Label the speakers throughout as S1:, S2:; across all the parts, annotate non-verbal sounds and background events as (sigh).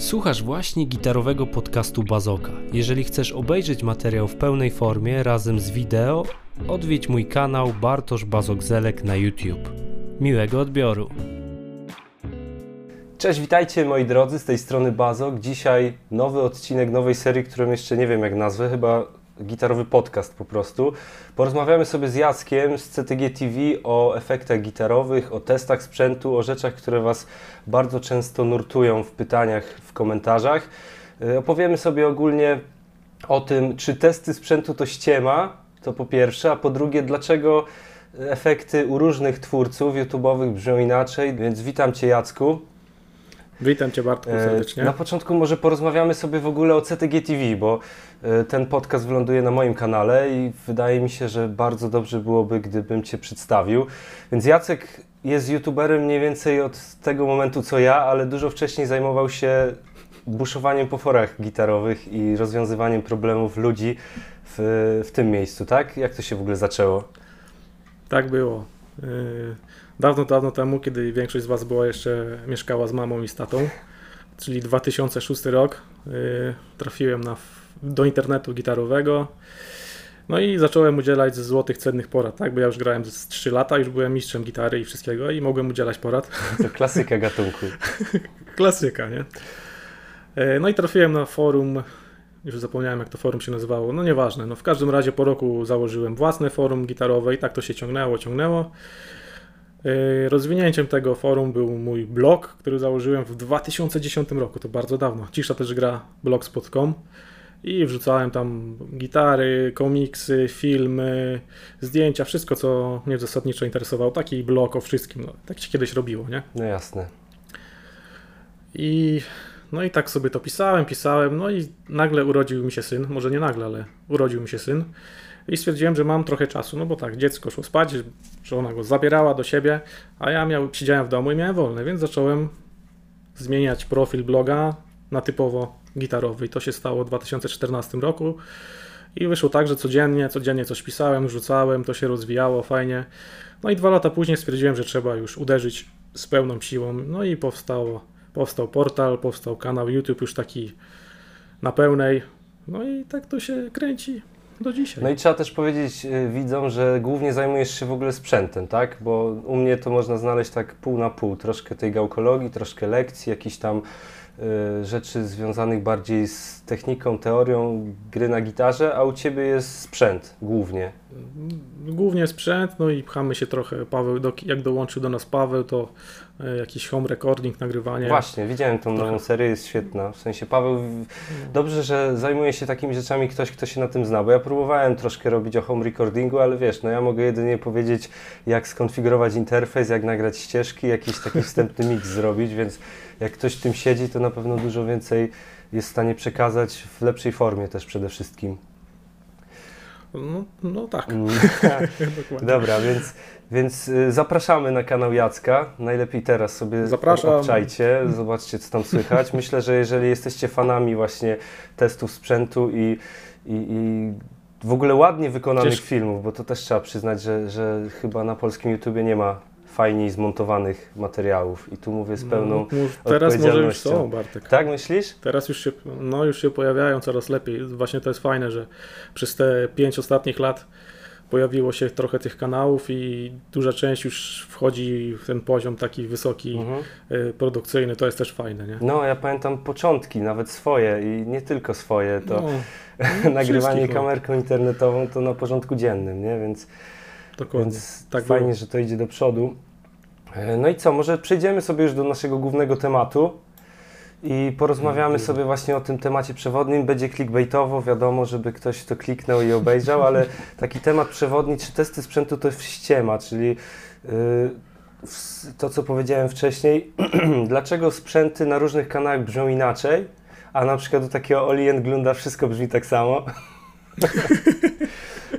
S1: Słuchasz właśnie gitarowego podcastu Bazoka. Jeżeli chcesz obejrzeć materiał w pełnej formie razem z wideo, odwiedź mój kanał Bartosz Bazok-Zelek na YouTube. Miłego odbioru. Cześć, witajcie moi drodzy, z tej strony Bazok. Dzisiaj nowy odcinek nowej serii, którą jeszcze nie wiem jak nazwę, chyba gitarowy podcast po prostu. Porozmawiamy sobie z Jackiem z CTG TV o efektach gitarowych, o testach sprzętu, o rzeczach, które Was bardzo często nurtują w pytaniach, w komentarzach. Y, Opowiemy sobie ogólnie o tym, czy testy sprzętu to ściema, to po pierwsze, a po drugie, dlaczego efekty u różnych twórców YouTube'owych brzmią inaczej, więc witam Cię Jacku.
S2: Witam Cię Bartku
S1: E,
S2: serdecznie.
S1: Na początku może porozmawiamy sobie w ogóle o CTG TV, bo e, ten podcast wyląduje na moim kanale i wydaje mi się, że bardzo dobrze byłoby, gdybym Cię przedstawił. Więc Jacek jest youtuberem mniej więcej od tego momentu co ja, ale dużo wcześniej zajmował się buszowaniem po forach gitarowych i rozwiązywaniem problemów ludzi w, w tym miejscu, tak? Jak to się w ogóle zaczęło?
S2: Tak było. Yy, Dawno, dawno temu, kiedy większość z Was była jeszcze mieszkała z mamą i z tatą, czyli 2006 rok, yy, trafiłem na, do internetu gitarowego. No i zacząłem udzielać złotych, cennych porad, tak? Bo ja już grałem z 3 lata, już byłem mistrzem gitary i wszystkiego i mogłem udzielać porad.
S1: To klasyka gatunku. (laughs)
S2: Klasyka, nie? E, No i trafiłem na forum, już zapomniałem jak to forum się nazywało, no nieważne. No w każdym razie po roku założyłem własne forum gitarowe i tak to się ciągnęło, ciągnęło. E, Rozwinięciem tego forum był mój blog, który założyłem w 2010 roku, to bardzo dawno. Cisza też gra blogspot.com i wrzucałem tam gitary, komiksy, filmy, zdjęcia, wszystko co mnie zasadniczo interesowało. Taki blog o wszystkim, no, tak się kiedyś robiło, nie?
S1: No jasne.
S2: I no i tak sobie to pisałem, pisałem, no i nagle urodził mi się syn, może nie nagle, ale urodził mi się syn. I stwierdziłem, że mam trochę czasu, no bo tak, dziecko szło spać, żona go zabierała do siebie, a ja miał, siedziałem w domu i miałem wolne, więc zacząłem zmieniać profil bloga na typowo gitarowy. I to się stało w 2014 roku. I wyszło tak, że codziennie, codziennie coś pisałem, rzucałem, to się rozwijało fajnie. No i dwa lata później stwierdziłem, że trzeba już uderzyć z pełną siłą. No i powstało, powstał portal, powstał kanał YouTube już taki na pełnej. No i tak to się kręci do dzisiaj.
S1: No i trzeba też powiedzieć y, widzom, że głównie zajmujesz się w ogóle sprzętem, tak? Bo u mnie to można znaleźć tak pół na pół. Troszkę tej gałkologii, troszkę lekcji, jakichś tam y, rzeczy związanych bardziej z techniką, teorią gry na gitarze, a u Ciebie jest sprzęt głównie.
S2: Głównie sprzęt, no i pchamy się trochę. Paweł, do, jak dołączył do nas Paweł, to jakiś home recording, nagrywanie.
S1: Właśnie, widziałem tą nową serię, jest świetna. W sensie Paweł, dobrze, że zajmuje się takimi rzeczami ktoś, kto się na tym zna, bo ja próbowałem troszkę robić o home recordingu, ale wiesz, no ja mogę jedynie powiedzieć, jak skonfigurować interfejs, jak nagrać ścieżki, jakiś taki wstępny mix (laughs) zrobić, więc jak ktoś w tym siedzi, to na pewno dużo więcej jest w stanie przekazać w lepszej formie też przede wszystkim.
S2: No, no tak,
S1: Mm. (laughs) (laughs) Dobra, więc, więc y, zapraszamy na kanał Jacka. Najlepiej teraz sobie
S2: Zapraszam.
S1: obczajcie, zobaczcie co tam słychać. (laughs) Myślę, że jeżeli jesteście fanami właśnie testów sprzętu i, i, i w ogóle ładnie wykonanych
S2: Przecież-
S1: filmów, bo to też trzeba przyznać, że, że chyba na polskim YouTubie nie ma fajniej zmontowanych materiałów i tu mówię z pełną...
S2: No, teraz może już są, Bartek.
S1: Tak myślisz?
S2: Teraz już się, no, już się pojawiają coraz lepiej. Właśnie to jest fajne, że przez te pięć ostatnich lat pojawiło się trochę tych kanałów i duża część już wchodzi w ten poziom taki wysoki,
S1: Mhm.
S2: y, produkcyjny. To jest też fajne, nie?
S1: No, ja pamiętam początki, nawet swoje i nie tylko swoje, to
S2: No, (laughs)
S1: nagrywanie
S2: no.
S1: kamerką internetową to na porządku dziennym, nie? Więc,
S2: dokładnie.
S1: więc
S2: tak
S1: fajnie,
S2: było.
S1: że to idzie do przodu. E, No i co, może przejdziemy sobie już do naszego głównego tematu i porozmawiamy
S2: Mhm.
S1: sobie właśnie o tym temacie przewodnim. Będzie clickbaitowo, wiadomo, żeby ktoś to kliknął i obejrzał, ale taki temat przewodni, czy testy sprzętu to jest ściema, czyli yy, to, co powiedziałem wcześniej, (clears throat) dlaczego sprzęty na różnych kanałach brzmią inaczej, a na przykład do takiego Oli and Glunda wszystko brzmi tak samo. (laughs)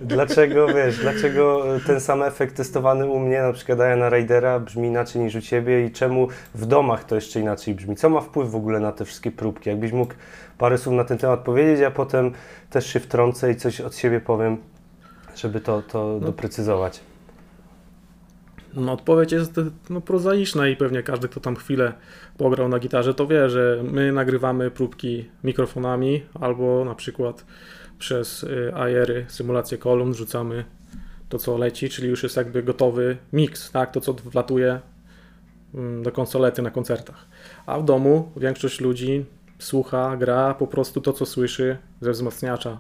S1: Dlaczego, wiesz, dlaczego ten sam efekt testowany u mnie, na przykład Diana Raidera, brzmi inaczej niż u Ciebie i czemu w domach to jeszcze inaczej brzmi? Co ma wpływ w ogóle na te wszystkie próbki? Jakbyś mógł parę słów na ten temat powiedzieć, a potem też się wtrącę i coś od siebie powiem, żeby to, to
S2: No.
S1: doprecyzować.
S2: No, odpowiedź jest no, prozaiczna i pewnie każdy, kto tam chwilę pograł na gitarze, to wie, że my nagrywamy próbki mikrofonami albo na przykład przez AR-y, symulację kolumn, rzucamy to, co leci, czyli już jest jakby gotowy miks, tak? to, co wlatuje mm, do konsolety na koncertach. A w domu większość ludzi słucha, gra po prostu to, co słyszy ze wzmacniacza.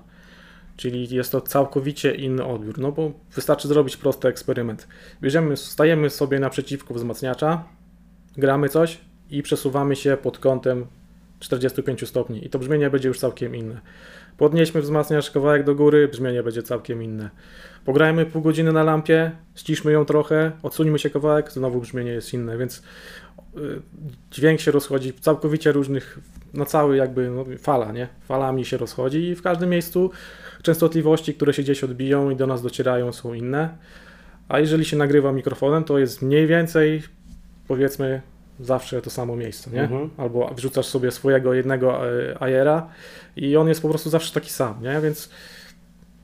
S2: Czyli jest to całkowicie inny odbiór. No bo wystarczy zrobić prosty eksperyment. Bierzemy, stajemy sobie naprzeciwko wzmacniacza, gramy coś i przesuwamy się pod kątem 45 stopni i to brzmienie będzie już całkiem inne. Podnieśmy wzmacniacz kawałek do góry, brzmienie będzie całkiem inne. Pograjmy pół godziny na lampie, ściszmy ją trochę, odsuńmy się kawałek, znowu brzmienie jest inne, więc y, dźwięk się rozchodzi całkowicie różnych, na cały jakby no, fala, nie? Falami się rozchodzi i w każdym miejscu częstotliwości, które się gdzieś odbiją i do nas docierają są inne. A jeżeli się nagrywa mikrofonem, to jest mniej więcej powiedzmy zawsze to samo miejsce, nie? Mhm. Albo wrzucasz sobie swojego jednego e, ajera i on jest po prostu zawsze taki sam, nie? Więc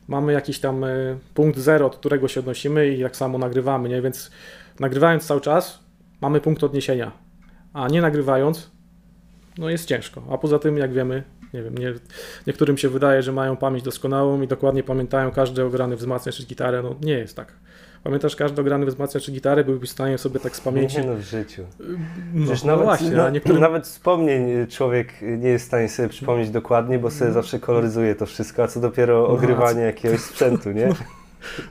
S2: mamy jakiś tam e, punkt zero, od którego się odnosimy i tak samo nagrywamy, nie? Więc nagrywając cały czas mamy punkt odniesienia, a nie nagrywając no jest ciężko. A poza tym, jak wiemy, nie wiem, nie, niektórym się wydaje, że mają pamięć doskonałą i dokładnie pamiętają każdy ograny wzmacniacz czy gitarę, no nie jest tak. Pamiętasz każdy ograny wzmacniacz czy gitarę, byłbyś w stanie sobie tak z pamięci...
S1: Nie no, w życiu. No, no nawet, właśnie, no, nawet wspomnień człowiek nie jest w stanie sobie przypomnieć dokładnie, bo sobie zawsze koloryzuje to wszystko, a co dopiero no, ogrywanie jakiegoś sprzętu, nie? (laughs)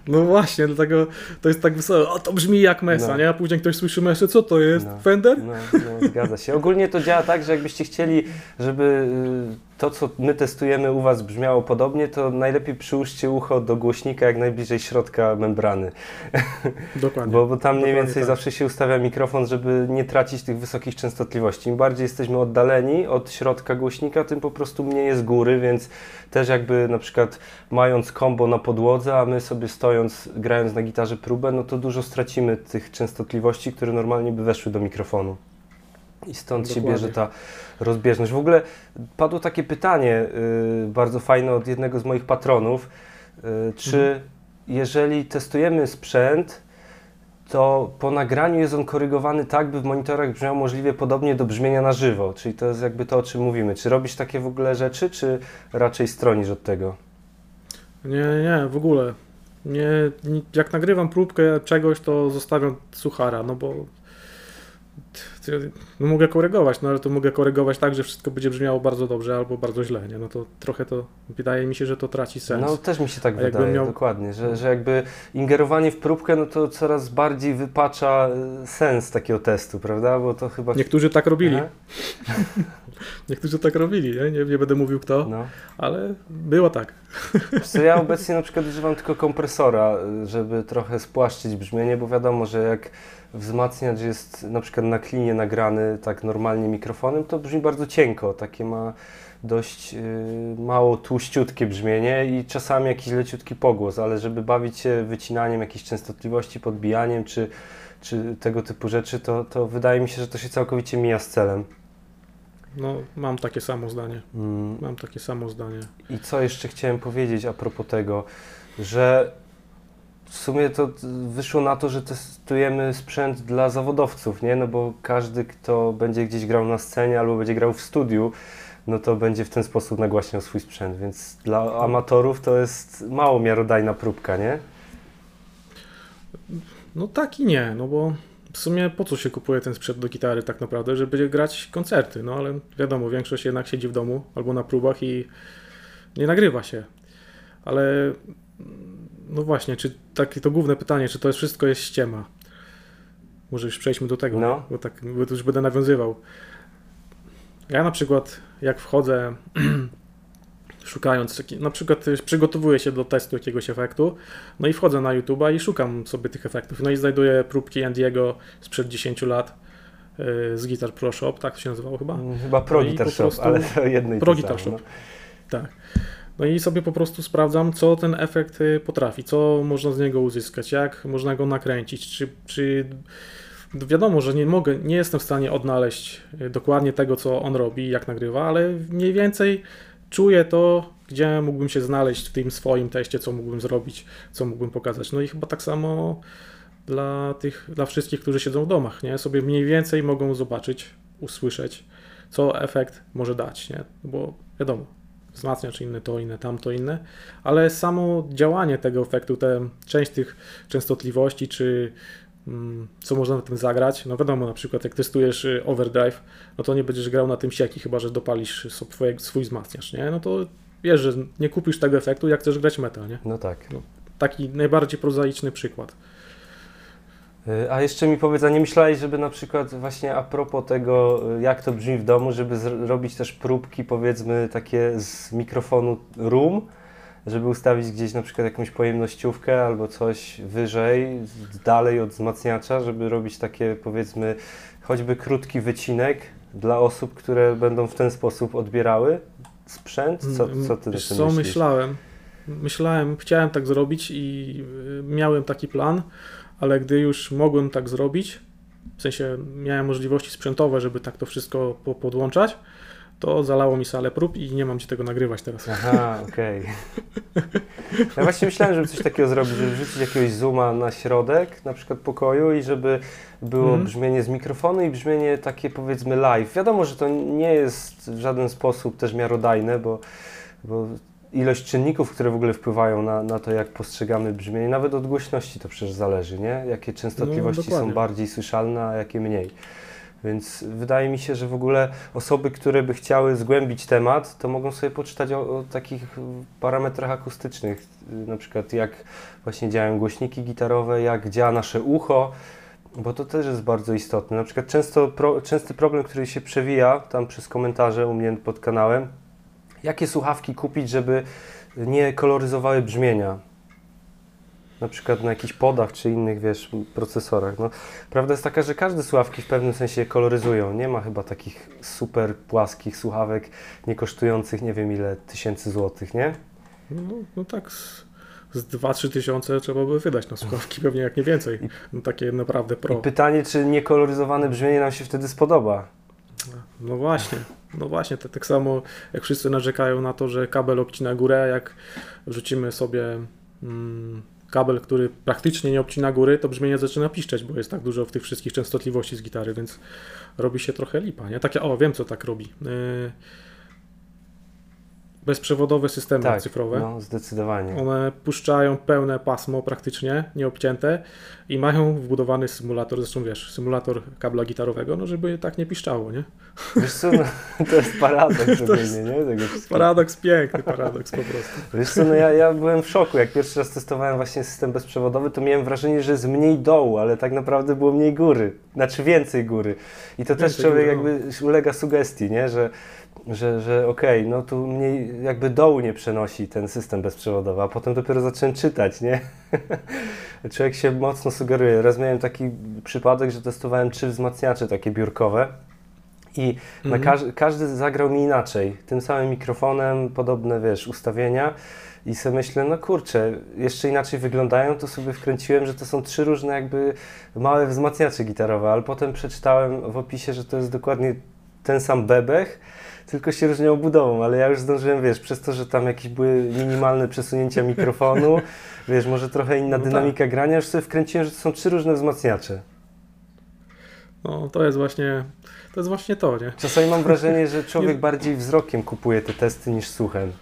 S2: No właśnie, dlatego to jest tak wysoko, o to brzmi jak Mesa, no. nie? A później ktoś słyszy Mesę, co to jest? No. Fender?
S1: No, no, zgadza się. Ogólnie to działa tak, że jakbyście chcieli, żeby y, to, co my testujemy u Was brzmiało podobnie, to najlepiej przyłóżcie ucho do głośnika jak najbliżej środka membrany. (laughs)
S2: Dokładnie.
S1: bo, bo tam mniej więcej tak. zawsze się ustawia mikrofon, żeby nie tracić tych wysokich częstotliwości. Im bardziej jesteśmy oddaleni od środka głośnika, tym po prostu mniej jest góry, więc też jakby na przykład mając kombo na podłodze, a my sobie stojąc, grając na gitarze próbę, no to dużo stracimy tych częstotliwości, które normalnie by weszły do mikrofonu. I stąd Dokładnie. się bierze ta rozbieżność. W ogóle padło takie pytanie y, bardzo fajne od jednego z moich patronów. Y, czy mhm. jeżeli testujemy sprzęt, to po nagraniu jest on korygowany tak, by w monitorach brzmiał możliwie podobnie do brzmienia na żywo. Czyli to jest jakby to, o czym mówimy. Czy robisz takie w ogóle rzeczy, czy raczej stronisz od tego?
S2: Nie, nie, w ogóle. Nie, jak nagrywam próbkę czegoś, to zostawiam suchara, no bo no mogę korygować, no ale to mogę korygować tak, że wszystko będzie brzmiało bardzo dobrze albo bardzo źle, nie? No to trochę to, wydaje mi się, że to traci sens.
S1: No też mi się tak A wydaje, miał... dokładnie, że, że jakby ingerowanie w próbkę, no to coraz bardziej wypacza e, sens takiego testu, prawda? Bo to chyba...
S2: Niektórzy tak robili. (laughs) Niektórzy tak robili, nie? nie? Nie, będę mówił kto, no. ale było tak.
S1: Co ja obecnie na przykład używam tylko kompresora, e, żeby trochę spłaszczyć brzmienie, bo wiadomo, że jak wzmacniacz jest na przykład na klinie nagrany tak normalnie mikrofonem, to brzmi bardzo cienko, takie ma dość y, mało tłuściutkie brzmienie i czasami jakiś leciutki pogłos, ale żeby bawić się wycinaniem jakichś częstotliwości, podbijaniem czy, czy tego typu rzeczy, to, to wydaje mi się, że to się całkowicie mija z celem.
S2: No, mam takie samo zdanie. Mm. Mam takie samo zdanie.
S1: I co jeszcze chciałem powiedzieć a propos tego, że w sumie to wyszło na to, że testujemy sprzęt dla zawodowców, nie? No bo każdy, kto będzie gdzieś grał na scenie albo będzie grał w studiu, no to będzie w ten sposób nagłaśniał swój sprzęt, więc dla amatorów to jest mało miarodajna próbka, nie?
S2: No tak i nie, no bo w sumie po co się kupuje ten sprzęt do gitary tak naprawdę, żeby grać koncerty, no ale wiadomo, większość jednak siedzi w domu albo na próbach i nie nagrywa się. Ale no właśnie, czy takie to główne pytanie, czy to jest wszystko jest ściema? Może już przejdźmy do tego, no. bo tak bo już będę nawiązywał. Ja na przykład, jak wchodzę, (clears throat) szukając, na przykład przygotowuję się do testu jakiegoś efektu, no i wchodzę na YouTube'a i szukam sobie tych efektów. No i znajduję próbki Andiego sprzed 10 lat y, z Guitar Pro Shop, tak to się nazywało chyba?
S1: Mm, chyba Pro no Guitar Shop, ale to i
S2: Pro Guitar Shop, no. tak. No i sobie po prostu sprawdzam, co ten efekt y, potrafi, co można z niego uzyskać, jak można go nakręcić, czy, czy wiadomo, że nie mogę, nie jestem w stanie odnaleźć y, dokładnie tego, co on robi, jak nagrywa, ale mniej więcej czuję to, gdzie mógłbym się znaleźć w tym swoim teście, co mógłbym zrobić, co mógłbym pokazać. No i chyba tak samo dla tych, dla wszystkich, którzy siedzą w domach, nie? Sobie mniej więcej mogą zobaczyć, usłyszeć, co efekt może dać, nie? Bo wiadomo, wzmacniacz inny, to inne, tamto inne, ale samo działanie tego efektu, te, część tych częstotliwości, czy mm, co można na tym zagrać, no wiadomo, na przykład jak testujesz y, overdrive, no to nie będziesz grał na tym sieki, chyba że dopalisz swój, swój wzmacniacz, nie? No to wiesz, że nie kupisz tego efektu, jak chcesz grać metal, nie?
S1: No tak.
S2: Taki najbardziej prozaiczny przykład.
S1: Y, A jeszcze mi powiedz, a nie myślałeś, żeby na przykład właśnie a propos tego, y, jak to brzmi w domu, żeby zrobić też próbki, powiedzmy, takie z mikrofonu room, żeby ustawić gdzieś na przykład jakąś pojemnościówkę albo coś wyżej, dalej od wzmacniacza, żeby robić takie, powiedzmy, choćby krótki wycinek dla osób, które będą w ten sposób odbierały sprzęt? Co, co ty
S2: Wiesz
S1: tym
S2: co,
S1: myślisz?
S2: myślałem, myślałem, chciałem tak zrobić i y, miałem taki plan, ale gdy już mogłem tak zrobić, w sensie miałem możliwości sprzętowe, żeby tak to wszystko po- podłączać, to zalało mi salę prób i nie mam gdzie tego nagrywać teraz.
S1: Aha, okej. Ja właśnie myślałem, żeby coś takiego zrobić, żeby wrzucić jakiegoś zooma na środek, na przykład pokoju i żeby było
S2: Mhm.
S1: brzmienie z mikrofonu i brzmienie takie powiedzmy live. Wiadomo, że to nie jest w żaden sposób też miarodajne, bo, bo ilość czynników, które w ogóle wpływają na, na to, jak postrzegamy brzmienie, nawet od głośności to przecież zależy, nie? Jakie częstotliwości są
S2: dokładnie.
S1: bardziej słyszalne, a jakie mniej. Więc wydaje mi się, że w ogóle osoby, które by chciały zgłębić temat, to mogą sobie poczytać o, o takich parametrach akustycznych, na przykład jak właśnie działają głośniki gitarowe, jak działa nasze ucho, bo to też jest bardzo istotne. Na przykład często pro, częsty problem, który się przewija tam przez komentarze u mnie pod kanałem, jakie słuchawki kupić, żeby nie koloryzowały brzmienia. Na przykład na jakichś podach czy innych, wiesz, procesorach. No, prawda jest taka, że każde słuchawki w pewnym sensie koloryzują. Nie ma chyba takich super płaskich słuchawek, nie kosztujących nie wiem ile tysięcy złotych, nie?
S2: No, no tak z, z 2-3 tysiące trzeba by wydać na słuchawki, pewnie jak nie więcej. No, takie naprawdę
S1: I
S2: pro.
S1: pytanie, czy niekoloryzowane brzmienie nam się wtedy spodoba?
S2: No właśnie, no właśnie, to tak samo jak wszyscy narzekają na to, że kabel obcina górę, jak wrzucimy sobie mm, kabel, który praktycznie nie obcina góry, to brzmienie zaczyna piszczeć, bo jest tak dużo w tych wszystkich częstotliwości z gitary, więc robi się trochę lipa, nie? Takie, o, wiem co tak robi. Yy, bezprzewodowe systemy
S1: Tak,
S2: cyfrowe.
S1: no zdecydowanie.
S2: One puszczają pełne pasmo praktycznie, nieobcięte i mają wbudowany symulator, zresztą wiesz, symulator kabla gitarowego, no żeby tak nie piszczało, nie?
S1: Wiesz co, no, to jest paradoks (laughs) zupełnie, nie? Tego.
S2: Paradoks, piękny paradoks po prostu. (laughs)
S1: Wiesz co, no ja, ja byłem w szoku. Jak pierwszy raz testowałem właśnie system bezprzewodowy, to miałem wrażenie, że jest mniej dołu, ale tak naprawdę było mniej góry. Znaczy więcej góry. I to też
S2: Więcej
S1: człowiek
S2: góry,
S1: jakby ulega sugestii, nie? Że, że, że okej, no tu mniej jakby dołu nie przenosi ten system bezprzewodowy, a potem dopiero zacząłem czytać, nie? (laughs) Człowiek się mocno sugeruje. Raz miałem taki przypadek, że testowałem trzy wzmacniacze takie biurkowe. I
S2: Mhm.
S1: każ- każdy zagrał mi inaczej. Tym samym mikrofonem, podobne, wiesz, ustawienia. I sobie myślę, no kurczę, jeszcze inaczej wyglądają, to sobie wkręciłem, że to są trzy różne jakby małe wzmacniacze gitarowe, ale potem przeczytałem w opisie, że to jest dokładnie ten sam bebech, tylko się różnią budową, ale ja już zdążyłem, wiesz, przez to, że tam jakieś były minimalne przesunięcia (laughs) mikrofonu, wiesz, może trochę inna
S2: No tak.
S1: dynamika grania, już sobie wkręciłem, że to są trzy różne wzmacniacze.
S2: No to jest właśnie, to jest właśnie to, nie?
S1: Czasami mam wrażenie, że (laughs) człowiek bardziej wzrokiem kupuje te testy niż słuchem.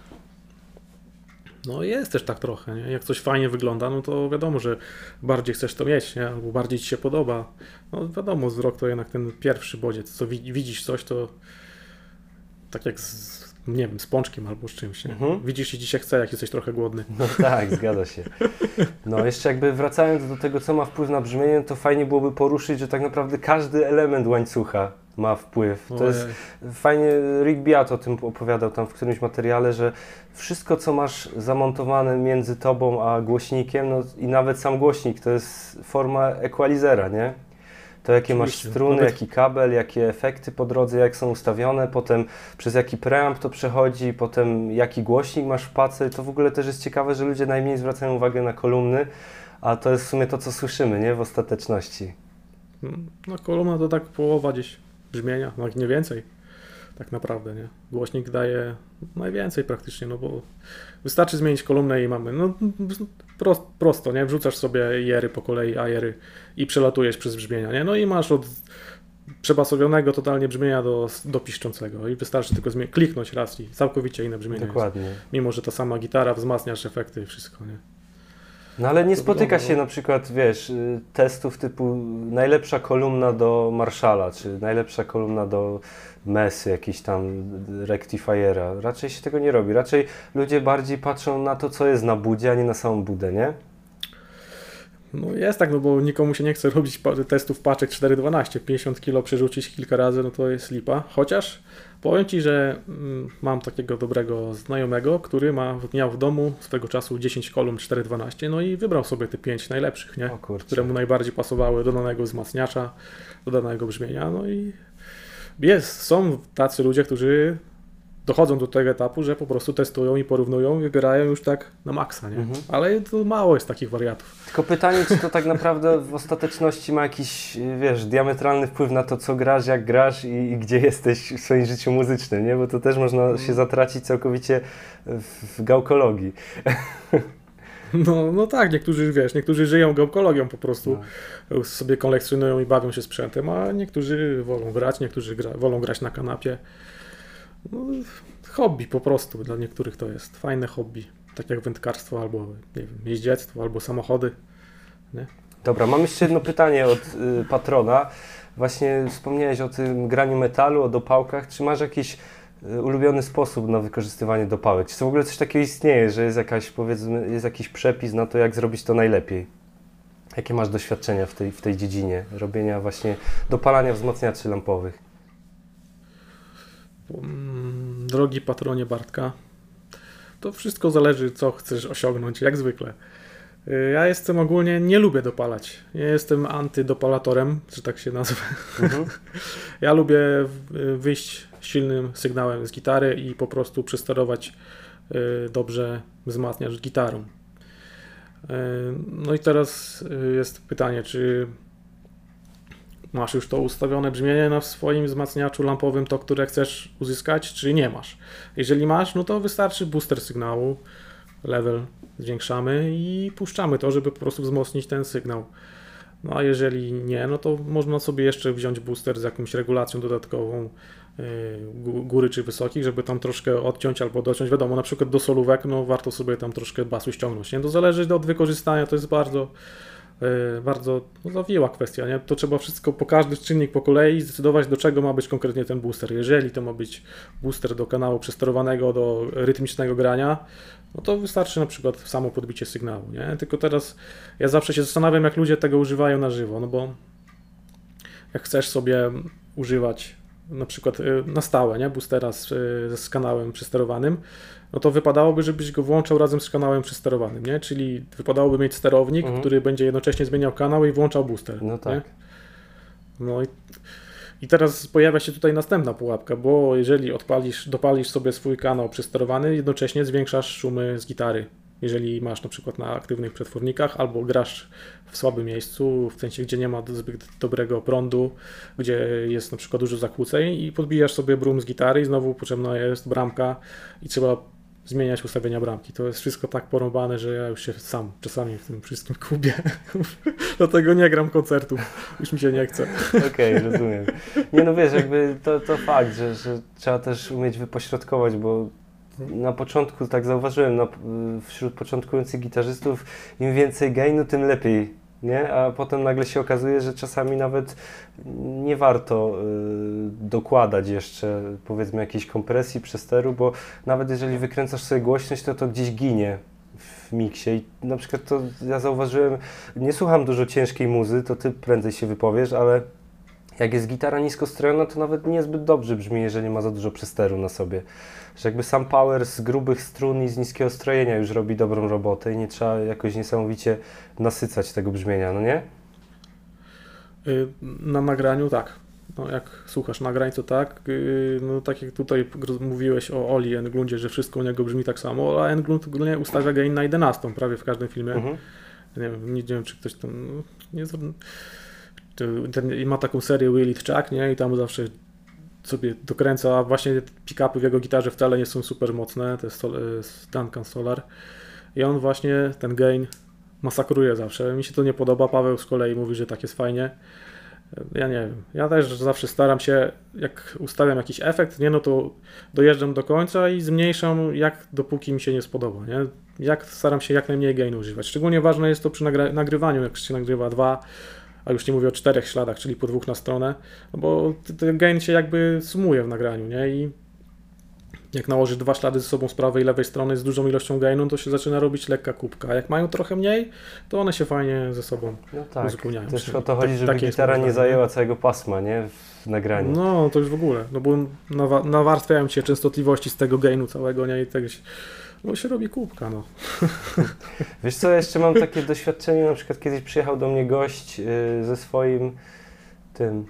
S2: No jest też tak trochę, nie? Jak coś fajnie wygląda, no to wiadomo, że bardziej chcesz to mieć, nie? Albo bardziej ci się podoba. No wiadomo, wzrok to jednak ten pierwszy bodziec. Co wi- widzisz coś, to tak jak z, nie wiem, z pączkiem albo z czymś?
S1: Mhm.
S2: Widzisz i się chce, jak jesteś trochę głodny.
S1: No tak, zgadza się. No jeszcze jakby wracając do tego, co ma wpływ na brzmienie, to fajnie byłoby poruszyć, że tak naprawdę każdy element łańcucha ma wpływ. To jest
S2: Ojej.
S1: fajnie, Rick Beat o tym opowiadał tam w którymś materiale, że wszystko, co masz zamontowane między tobą a głośnikiem, no i nawet sam głośnik, to jest forma equalizera, nie? To jakie masz struny,
S2: Nawet-
S1: jaki kabel, jakie efekty po drodze, jak są ustawione, potem przez jaki preamp to przechodzi, potem jaki głośnik masz w pacy, to w ogóle też jest ciekawe, że ludzie najmniej zwracają uwagę na kolumny, a to jest w sumie to, co słyszymy, nie? W ostateczności.
S2: No kolumna to tak połowa gdzieś brzmienia, no nie więcej. Tak naprawdę, nie? Głośnik daje najwięcej praktycznie, no bo wystarczy zmienić kolumnę i mamy, no prost, prosto, nie? Wrzucasz sobie jery po kolei, ajery i przelatujesz przez brzmienia, nie? No i masz od przebasowionego totalnie brzmienia do, do piszczącego i wystarczy tylko kliknąć raz i całkowicie inne brzmienie
S1: Dokładnie.
S2: jest. Mimo, że ta sama gitara, wzmacniasz efekty i wszystko, nie?
S1: No ale nie spotyka się na przykład, wiesz, y, testów typu najlepsza kolumna do Marshalla, czy najlepsza kolumna do Mesy, jakiś tam Rectifiera. Raczej się tego nie robi. Raczej ludzie bardziej patrzą na to, co jest na budzie, a nie na samą budę, nie?
S2: No jest tak, no bo nikomu się nie chce robić testów paczek 4.12, 50 kg przerzucić kilka razy, no to jest lipa. Chociaż powiem Ci, że mm, mam takiego dobrego znajomego, który ma, miał w domu swego czasu 10 kolumn 4.12, no i wybrał sobie te 5 najlepszych, nie? Które mu najbardziej pasowały do danego wzmacniacza, do danego brzmienia. No i jest, są tacy ludzie, którzy dochodzą do tego etapu, że po prostu testują i porównują i wybierają już tak na maksa, nie?
S1: Mhm.
S2: Ale to mało jest takich wariatów.
S1: Tylko pytanie, czy to tak naprawdę w ostateczności ma jakiś, wiesz, diametralny wpływ na to, co grasz, jak grasz i, i gdzie jesteś w swoim życiu muzycznym, nie? Bo to też można się zatracić całkowicie w, w gałkologii.
S2: No, no tak, niektórzy, wiesz, niektórzy żyją geokologią po prostu,
S1: No.
S2: sobie kolekcjonują i bawią się sprzętem, a niektórzy wolą grać, niektórzy gra, wolą grać na kanapie. No, hobby po prostu, dla niektórych to jest fajne hobby, tak jak wędkarstwo albo, nie wiem, jeździectwo, albo samochody.
S1: Dobra, mam jeszcze jedno pytanie od y, patrona. Właśnie wspomniałeś o tym graniu metalu, o dopałkach. Czy masz jakiś y, ulubiony sposób na wykorzystywanie dopałek? Czy to w ogóle coś takiego istnieje, że jest jakaś, powiedzmy, jest jakiś przepis na to, jak zrobić to najlepiej? Jakie masz doświadczenia w tej, w tej dziedzinie robienia właśnie dopalania wzmacniaczy lampowych?
S2: Mm, Drogi patronie Bartka, to wszystko zależy, co chcesz osiągnąć, jak zwykle. Y, Ja jestem ogólnie, nie lubię dopalać. Ja jestem antydopalatorem, że tak się nazwę.
S1: Mhm. (laughs)
S2: Ja lubię w- wyjść silnym sygnałem z gitary i po prostu przesterować y, dobrze wzmacniacz gitarą. Y, No i teraz y, jest pytanie, czy masz już to ustawione brzmienie na swoim wzmacniaczu lampowym, to które chcesz uzyskać, czy nie masz. Jeżeli masz, no to wystarczy booster sygnału, level zwiększamy i puszczamy to, żeby po prostu wzmocnić ten sygnał. No a jeżeli nie, no to można sobie jeszcze wziąć booster z jakąś regulacją dodatkową yy, gó- góry czy wysokich, żeby tam troszkę odciąć albo dociąć. Wiadomo, na przykład do solówek, no warto sobie tam troszkę basu ściągnąć. Nie? To zależy od wykorzystania, to jest bardzo bardzo no, zawiła kwestia, nie? To trzeba wszystko po każdy czynnik po kolei zdecydować, do czego ma być konkretnie ten booster. Jeżeli to ma być booster do kanału przesterowanego do rytmicznego grania, no to wystarczy na przykład samo podbicie sygnału, nie? Tylko teraz ja zawsze się zastanawiam, jak ludzie tego używają na żywo, no bo jak chcesz sobie używać na przykład y, na stałe, nie? Boostera z, y, z kanałem przesterowanym, no to wypadałoby, żebyś go włączał razem z kanałem przesterowanym, nie? Czyli wypadałoby mieć sterownik,
S1: Mhm.
S2: który będzie jednocześnie zmieniał kanał i włączał booster.
S1: No
S2: nie?
S1: tak.
S2: No i, i teraz pojawia się tutaj następna pułapka, bo jeżeli odpalisz, dopalisz sobie swój kanał przesterowany, jednocześnie zwiększasz szumy z gitary. Jeżeli masz na przykład na aktywnych przetwornikach, albo grasz w słabym miejscu, w sensie gdzie nie ma zbyt dobrego prądu, gdzie jest na przykład dużo zakłóceń i podbijasz sobie brum z gitary i znowu potrzebna jest bramka i trzeba zmieniać ustawienia bramki. To jest wszystko tak porąbane, że ja już się sam czasami w tym wszystkim kubię. (laughs) Dlatego nie gram koncertów. Już mi się nie chce.
S1: Okej, rozumiem. Nie no wiesz, jakby to, to fakt, że, że trzeba też umieć wypośrodkować, bo na początku, tak zauważyłem, na, wśród początkujących gitarzystów im więcej gainu, tym lepiej, nie? A potem nagle się okazuje, że czasami nawet nie warto y, dokładać jeszcze powiedzmy jakiejś kompresji, przesteru, bo nawet jeżeli wykręcasz sobie głośność, to to gdzieś ginie w miksie i na przykład to ja zauważyłem, nie słucham dużo ciężkiej muzy, to ty prędzej się wypowiesz, ale jak jest gitara nisko strojona, to nawet niezbyt dobrze brzmi, jeżeli ma za dużo przesteru na sobie. Że jakby sam power z grubych strun i z niskiego strojenia już robi dobrą robotę i nie trzeba jakoś niesamowicie nasycać tego brzmienia, no nie?
S2: Y, Na nagraniu tak. No, jak słuchasz nagrań, to tak. Y, No, tak jak tutaj mówiłeś o Oli Englundzie, że wszystko u niego brzmi tak samo, a Englund ogólnie ustawia gain na 11 prawie w każdym filmie.
S1: Mhm.
S2: Nie, wiem, nie wiem, czy ktoś tam. no, Nie, ten, ma taką serię Will It Chuck, nie? I tam zawsze sobie dokręca, właśnie pick-upy w jego gitarze wcale nie są super mocne, to jest Duncan Solar i on właśnie ten gain masakruje zawsze. Mi się to nie podoba, Paweł z kolei mówi, że tak jest fajnie. Ja nie wiem. Ja też zawsze staram się, jak ustawiam jakiś efekt, nie no to dojeżdżam do końca i zmniejszam, jak dopóki mi się nie spodoba, nie? Jak staram się jak najmniej gainu używać. Szczególnie ważne jest to przy nagrywaniu, jak się nagrywa dwa, a już nie mówię o czterech śladach, czyli po dwóch na stronę, no bo ten gain się jakby sumuje w nagraniu, nie? I jak nałożysz dwa ślady ze sobą z prawej i lewej strony z dużą ilością gainu, to się zaczyna robić lekka kubka. A jak mają trochę mniej, to one się fajnie ze sobą
S1: No tak.
S2: uzupełniają.
S1: Też o to chodzi,
S2: Tak-
S1: żeby gitara nie zajęła całego pasma, nie? W nagraniu.
S2: No, to już w ogóle, no bo nawa- nawarstwiają się częstotliwości z tego gainu całego, nie? I tego się, no się robi kubka, no. (laughs)
S1: Wiesz co, jeszcze mam takie doświadczenie, na przykład kiedyś przyjechał do mnie gość y, ze swoim tym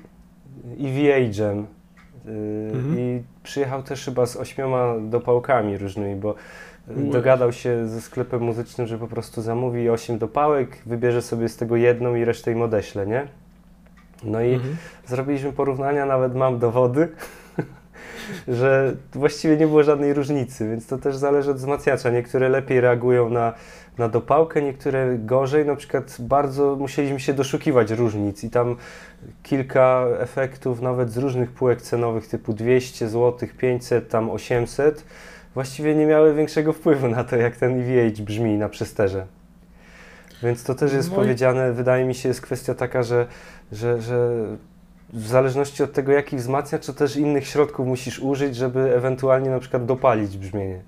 S1: EVH-em y,
S2: Mhm.
S1: i przyjechał też chyba z ośmioma dopałkami różnymi, bo y, dogadał się ze sklepem muzycznym, że po prostu zamówi 8 dopałek, wybierze sobie z tego jedną i resztę im odeślę, nie? No i
S2: Mhm.
S1: Zrobiliśmy porównania, nawet mam dowody, (laughs) (laughs) że właściwie nie było żadnej różnicy, więc to też zależy od wzmacniacza. Niektóre lepiej reagują na, na dopałkę, niektóre gorzej. Na przykład bardzo musieliśmy się doszukiwać różnic i tam kilka efektów nawet z różnych półek cenowych typu 200 zł, 500, tam 800 właściwie nie miały większego wpływu na to, jak ten EVH brzmi na przesterze. Więc to też jest
S2: No i-
S1: powiedziane, wydaje mi się, jest kwestia taka, że, że, że w zależności od tego, jaki wzmacniacz, to też innych środków musisz użyć, żeby ewentualnie na przykład dopalić brzmienie.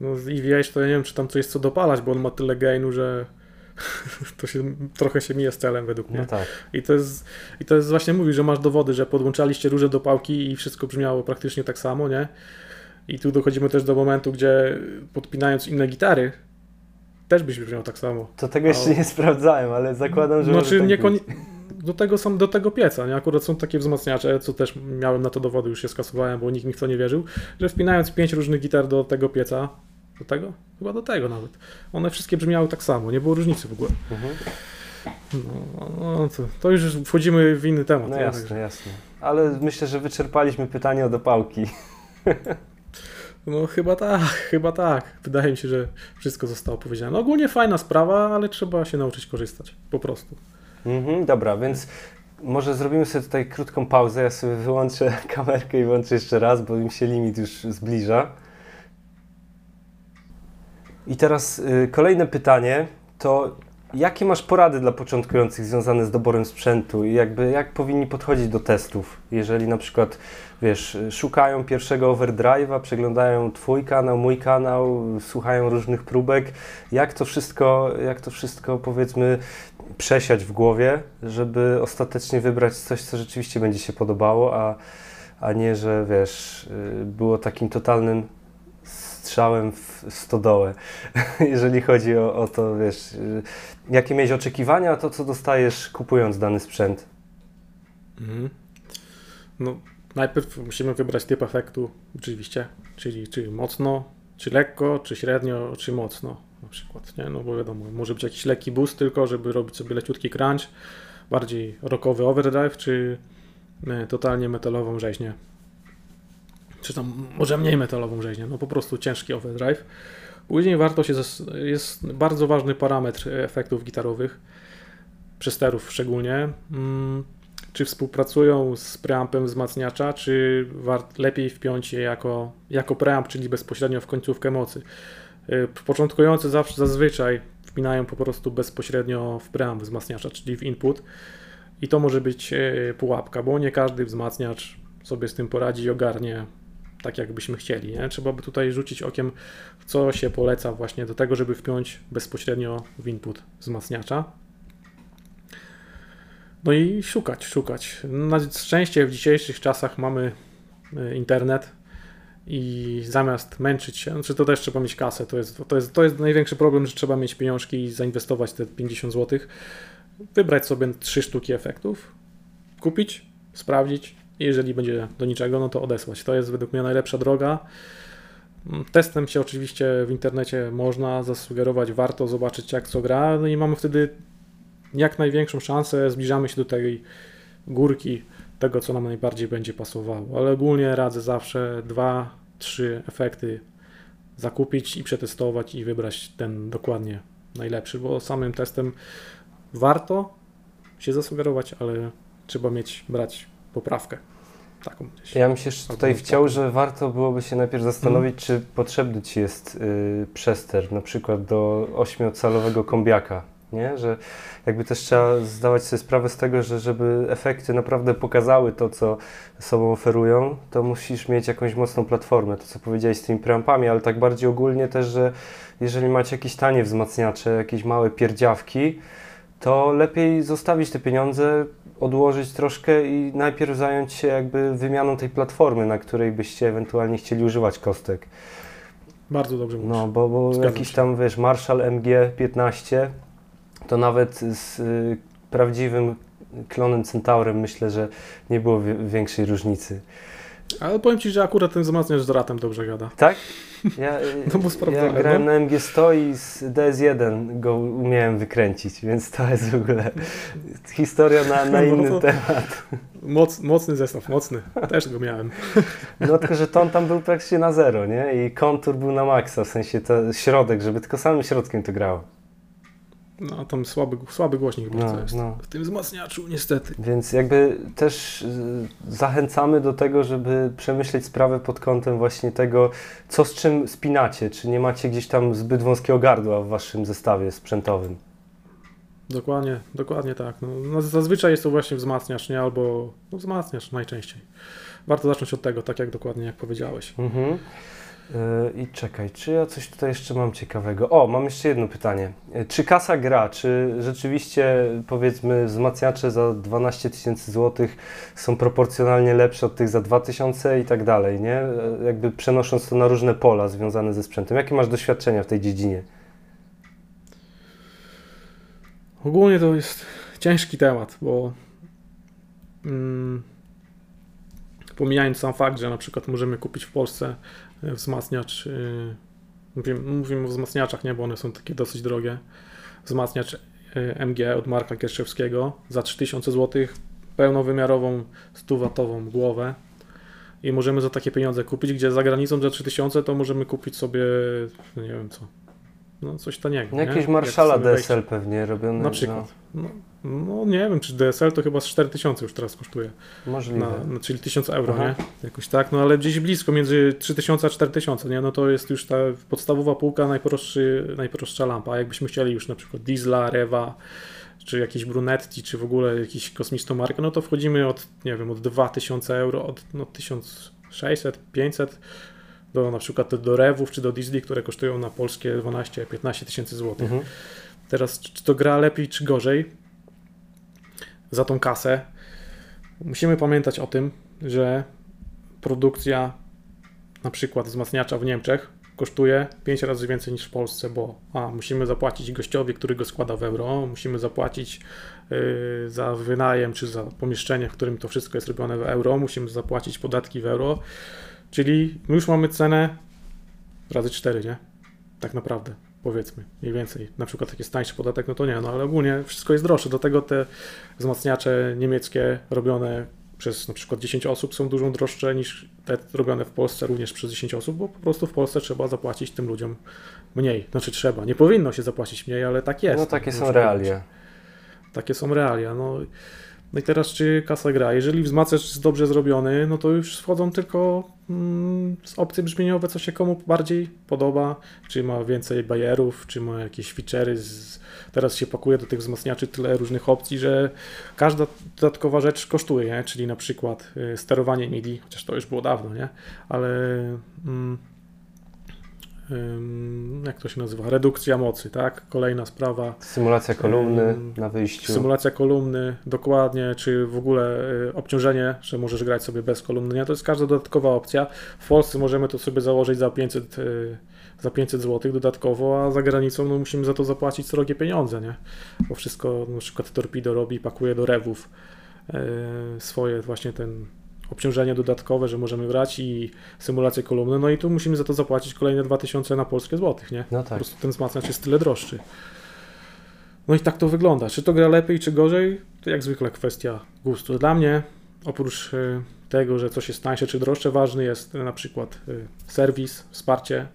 S2: No z EVH to ja nie wiem, czy tam coś jest co dopalać, bo on ma tyle gainu, że (laughs) to się trochę się mija z celem według mnie.
S1: No tak.
S2: I to jest, i to jest właśnie mówi, że masz dowody, że podłączaliście różne dopałki i wszystko brzmiało praktycznie tak samo, nie? I tu dochodzimy też do momentu, gdzie podpinając inne gitary, też byś brzmiał tak samo.
S1: To tego jeszcze
S2: A-
S1: nie sprawdzałem, ale zakładam, że
S2: Znaczy
S1: może tak
S2: nie
S1: być.
S2: Do tego są do tego pieca, nie? Akurat są takie wzmacniacze, co też miałem na to dowody, już się skasowałem, bo nikt mi w to nie wierzył, że wpinając pięć różnych gitar do tego pieca, do tego? Chyba do tego nawet. One wszystkie brzmiały tak samo, nie było różnicy w ogóle.
S1: Mhm.
S2: No, no to, to już wchodzimy w inny temat.
S1: No jasne, jasne. Ale myślę, że wyczerpaliśmy pytanie o dopałki. (laughs)
S2: No chyba tak, chyba tak. Wydaje mi się, że wszystko zostało powiedziane. No, ogólnie fajna sprawa, ale trzeba się nauczyć korzystać. Po prostu.
S1: Mhm, dobra, więc może zrobimy sobie tutaj krótką pauzę. Ja sobie wyłączę (laughs) kamerkę i włączę jeszcze raz, bo im się limit już zbliża. I teraz y, kolejne pytanie to jakie masz porady dla początkujących związane z doborem sprzętu i jakby jak powinni podchodzić do testów, jeżeli na przykład wiesz, szukają pierwszego overdrive'a, przeglądają twój kanał, mój kanał, słuchają różnych próbek, jak to wszystko, jak to wszystko powiedzmy przesiać w głowie, żeby ostatecznie wybrać coś, co rzeczywiście będzie się podobało, a, a nie, że wiesz, y, było takim totalnym strzałem w stodołę, (laughs) jeżeli chodzi o, o to, wiesz, y, jakie mieć oczekiwania, a to co dostajesz kupując dany sprzęt.
S2: Mhm. No, najpierw musimy wybrać typ efektu, oczywiście, czyli czy mocno, czy lekko, czy średnio, czy mocno na przykład, nie? No bo wiadomo, może być jakiś lekki boost tylko, żeby robić sobie leciutki crunch, bardziej rockowy overdrive, czy e, totalnie metalową rzeźnię. Czy tam może mniej metalową rzeźnię, no po prostu ciężki overdrive. Później warto się, jest bardzo ważny parametr efektów gitarowych, przesterów szczególnie, mm, czy współpracują z preampem wzmacniacza, czy lepiej wpiąć je jako, jako preamp, czyli bezpośrednio w końcówkę mocy. Y, Początkujący zawsze zazwyczaj wpinają po prostu bezpośrednio w preamp wzmacniacza, czyli w input i to może być y, pułapka, bo nie każdy wzmacniacz sobie z tym poradzi i ogarnie tak, jakbyśmy chcieli. Nie? Trzeba by tutaj rzucić okiem, co się poleca właśnie do tego, żeby wpiąć bezpośrednio w input wzmacniacza. No i szukać, szukać. Na szczęście w dzisiejszych czasach mamy y, internet i zamiast męczyć się, znaczy to też trzeba mieć kasę, to jest, to jest, to jest największy problem, że trzeba mieć pieniążki i zainwestować te 50 zł, wybrać sobie trzy sztuki efektów, kupić, sprawdzić i jeżeli będzie do niczego, no to odesłać. To jest według mnie najlepsza droga. Mm, Testem się oczywiście w internecie można zasugerować, warto zobaczyć jak co gra, no i mamy wtedy jak największą szansę, zbliżamy się do tej górki tego, co nam najbardziej będzie pasowało. Ale ogólnie radzę zawsze dwa, trzy efekty zakupić i przetestować i wybrać ten dokładnie najlepszy, bo samym testem warto się zasugerować, ale trzeba mieć, brać poprawkę. Taką gdzieś.
S1: Ja bym się jeszcze tutaj wciął,
S2: tak.
S1: że warto byłoby się najpierw zastanowić, czy potrzebny Ci jest y, przester, na przykład do 8-calowego kombiaka, nie? Że jakby też trzeba zdawać sobie sprawę z tego, że żeby efekty naprawdę pokazały to, co sobą oferują, to musisz mieć jakąś mocną platformę, to co powiedziałeś z tymi preampami, ale tak bardziej ogólnie też, że jeżeli macie jakieś tanie wzmacniacze, jakieś małe pierdziawki, to lepiej zostawić te pieniądze, odłożyć troszkę i najpierw zająć się jakby wymianą tej platformy, na której byście ewentualnie chcieli używać kostek.
S2: Bardzo dobrze mówisz.
S1: No, bo, bo
S2: Zgadzam
S1: jakiś
S2: się.
S1: tam, wiesz, Marshall MG15, to nawet z y, prawdziwym klonem Centaurem myślę, że nie było wi- większej różnicy.
S2: Ale powiem Ci, że akurat ten wzmacniacz z ratem dobrze gada.
S1: Tak? Ja, (laughs) y,
S2: No bo
S1: ja grałem
S2: no.
S1: na MG100 i z DS1 go umiałem wykręcić, więc to jest w ogóle historia na, na
S2: No (laughs)
S1: inny
S2: to-
S1: temat.
S2: Moc, mocny zestaw, mocny. Też go miałem.
S1: No tylko, że ton tam był praktycznie na zero, nie? I kontur był na maksa, w sensie to środek, żeby tylko samym środkiem to grało.
S2: No tam słaby, słaby głośnik bardzo
S1: No,
S2: jest.
S1: no.
S2: W tym wzmacniaczu niestety.
S1: Więc jakby też y, zachęcamy do tego, żeby przemyśleć sprawę pod kątem właśnie tego, co z czym spinacie, czy nie macie gdzieś tam zbyt wąskiego gardła w waszym zestawie sprzętowym.
S2: Dokładnie, dokładnie tak. No, no, zazwyczaj jest to właśnie wzmacniacz, nie? Albo no, wzmacniacz najczęściej. Warto zacząć od tego, tak jak dokładnie jak powiedziałeś.
S1: Mhm. Y, I czekaj, czy ja coś tutaj jeszcze mam ciekawego? O, mam jeszcze jedno pytanie. Y, Czy kasa gra? Czy rzeczywiście, powiedzmy, wzmacniacze za 12 tysięcy złotych są proporcjonalnie lepsze od tych za 2000 i tak dalej, nie? Y, Jakby przenosząc to na różne pola związane ze sprzętem. Jakie masz doświadczenia w tej dziedzinie?
S2: Ogólnie to jest ciężki temat, bo mm, pomijając sam fakt, że na przykład możemy kupić w Polsce e, wzmacniacz, yy, mówimy, mówimy o wzmacniaczach, nie, bo one są takie dosyć drogie, wzmacniacz y, MG od Marka Kierszewskiego za 3000 zł, pełnowymiarową 100-watową głowę i możemy za takie pieniądze kupić, gdzie za granicą za 3000 to możemy kupić sobie, no nie wiem co, no coś taniego. nie?
S1: Jakieś
S2: Jak
S1: Marszala
S2: wejść-
S1: DSL pewnie robione.
S2: na przykład. No, no nie wiem, czy DSL to chyba z 4000 już teraz kosztuje.
S1: No, możliwe.
S2: Na, no, czyli 1000 euro,
S1: Aha.
S2: nie? Jakoś tak, no ale gdzieś blisko, między 3000 a 4000, nie? No to jest już ta podstawowa półka, najprostszy, najprostsza lampa. A jakbyśmy chcieli już na przykład Diesla, Rewa, czy jakieś Brunetti, czy w ogóle jakiś kosmistą markę, no to wchodzimy od, nie wiem, od 2000 euro, od no, 1600, 500 do na przykład do Rewów, czy do Diesli, które kosztują na polskie 12-15 tysięcy złotych.
S1: Mhm.
S2: Teraz, czy to gra lepiej, czy gorzej za tą kasę? Musimy pamiętać o tym, że produkcja na przykład wzmacniacza w Niemczech kosztuje 5 razy więcej niż w Polsce, bo a, musimy zapłacić gościowi, który go składa w euro, musimy zapłacić y, za wynajem czy za pomieszczenie, w którym to wszystko jest robione w euro, musimy zapłacić podatki w euro, czyli my już mamy cenę razy 4, nie? Tak naprawdę powiedzmy, mniej więcej. Na przykład jak jest tańszy podatek, no to nie, no ale ogólnie wszystko jest droższe. Do tego te wzmacniacze niemieckie robione przez na przykład 10 osób są dużo droższe niż te robione w Polsce również przez 10 osób, bo po prostu w Polsce trzeba zapłacić tym ludziom mniej. Znaczy trzeba, nie powinno się zapłacić mniej, ale tak jest.
S1: No takie są realia.
S2: Takie są realia. No, no i teraz czy kasa gra? Jeżeli wzmacniacz jest dobrze zrobiony, no to już wchodzą tylko mm, opcje brzmieniowe, co się komu bardziej podoba, czy ma więcej bajerów, czy ma jakieś feature'y. Z... Teraz się pakuje do tych wzmacniaczy tyle różnych opcji, że każda dodatkowa rzecz kosztuje, nie? czyli na przykład y, sterowanie MIDI, chociaż to już było dawno, nie? Ale mm, jak to się nazywa? Redukcja mocy, tak? Kolejna sprawa.
S1: Symulacja kolumny na wyjściu.
S2: Symulacja kolumny, dokładnie, czy w ogóle y, obciążenie, że możesz grać sobie bez kolumny. Nie, to jest każda dodatkowa opcja. W Polsce możemy to sobie założyć za 500, y, za 500 zł dodatkowo, a za granicą no, musimy za to zapłacić srogie pieniądze, nie? Bo wszystko, na przykład Torpedo robi, pakuje do rewów y, swoje właśnie ten obciążenie dodatkowe, że możemy grać i symulację kolumny, no i tu musimy za to zapłacić kolejne 2000 na polskie złotych, nie?
S1: No
S2: Po
S1: tak.
S2: prostu ten wzmacniacz jest tyle droższy. No i tak to wygląda. Czy to gra lepiej, czy gorzej? To jak zwykle kwestia gustu. Dla mnie oprócz y, tego, że coś jest tańsze czy droższe, ważny jest na przykład y, serwis, wsparcie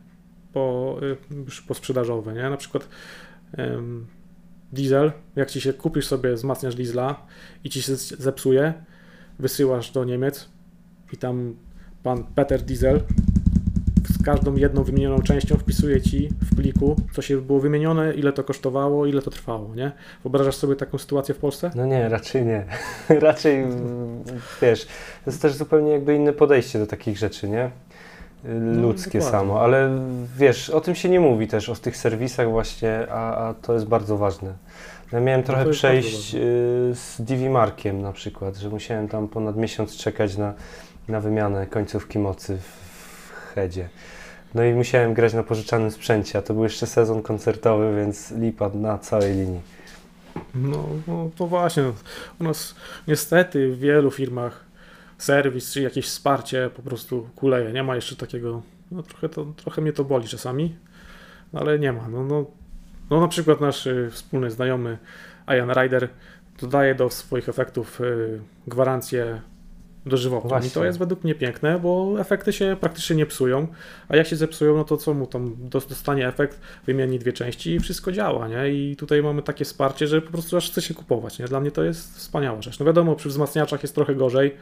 S2: po, już posprzedażowe, nie? Na przykład diesel, jak ci się kupisz sobie wzmacniasz diesla i ci się zepsuje, wysyłasz do Niemiec i tam pan Peter Diesel z każdą jedną wymienioną częścią wpisuje ci w pliku, co się było wymienione, ile to kosztowało, ile to trwało, nie? Wyobrażasz sobie taką sytuację w Polsce?
S1: No nie, raczej nie. (laughs) raczej, wiesz, to jest też zupełnie jakby inne podejście do takich rzeczy, nie? No, Ludzkie no, samo, ale wiesz, o tym się nie mówi też, o tych serwisach właśnie, a, a to jest bardzo ważne. Ja miałem no trochę przejść y, z DV Markiem na przykład, że musiałem tam ponad miesiąc czekać na, na wymianę końcówki mocy w headzie. No i musiałem grać na pożyczanym sprzęcie, a to był jeszcze sezon koncertowy, więc lipa na całej linii.
S2: No, no to właśnie. U nas niestety w wielu firmach serwis czy jakieś wsparcie po prostu kuleje. Nie ma jeszcze takiego, no trochę, to, trochę mnie to boli czasami, no ale nie ma. No, no, no na przykład nasz y, wspólny znajomy Ian Ryder dodaje do swoich efektów y, gwarancję dożywotnią. Właśnie. I to jest według mnie piękne, bo efekty się praktycznie nie psują, a jak się zepsują, no to co mu tam dostanie efekt, wymieni dwie części i wszystko działa, nie? I tutaj mamy takie wsparcie, że po prostu aż chce się kupować, nie? Dla mnie to jest wspaniała rzecz. No wiadomo, przy wzmacniaczach jest trochę gorzej,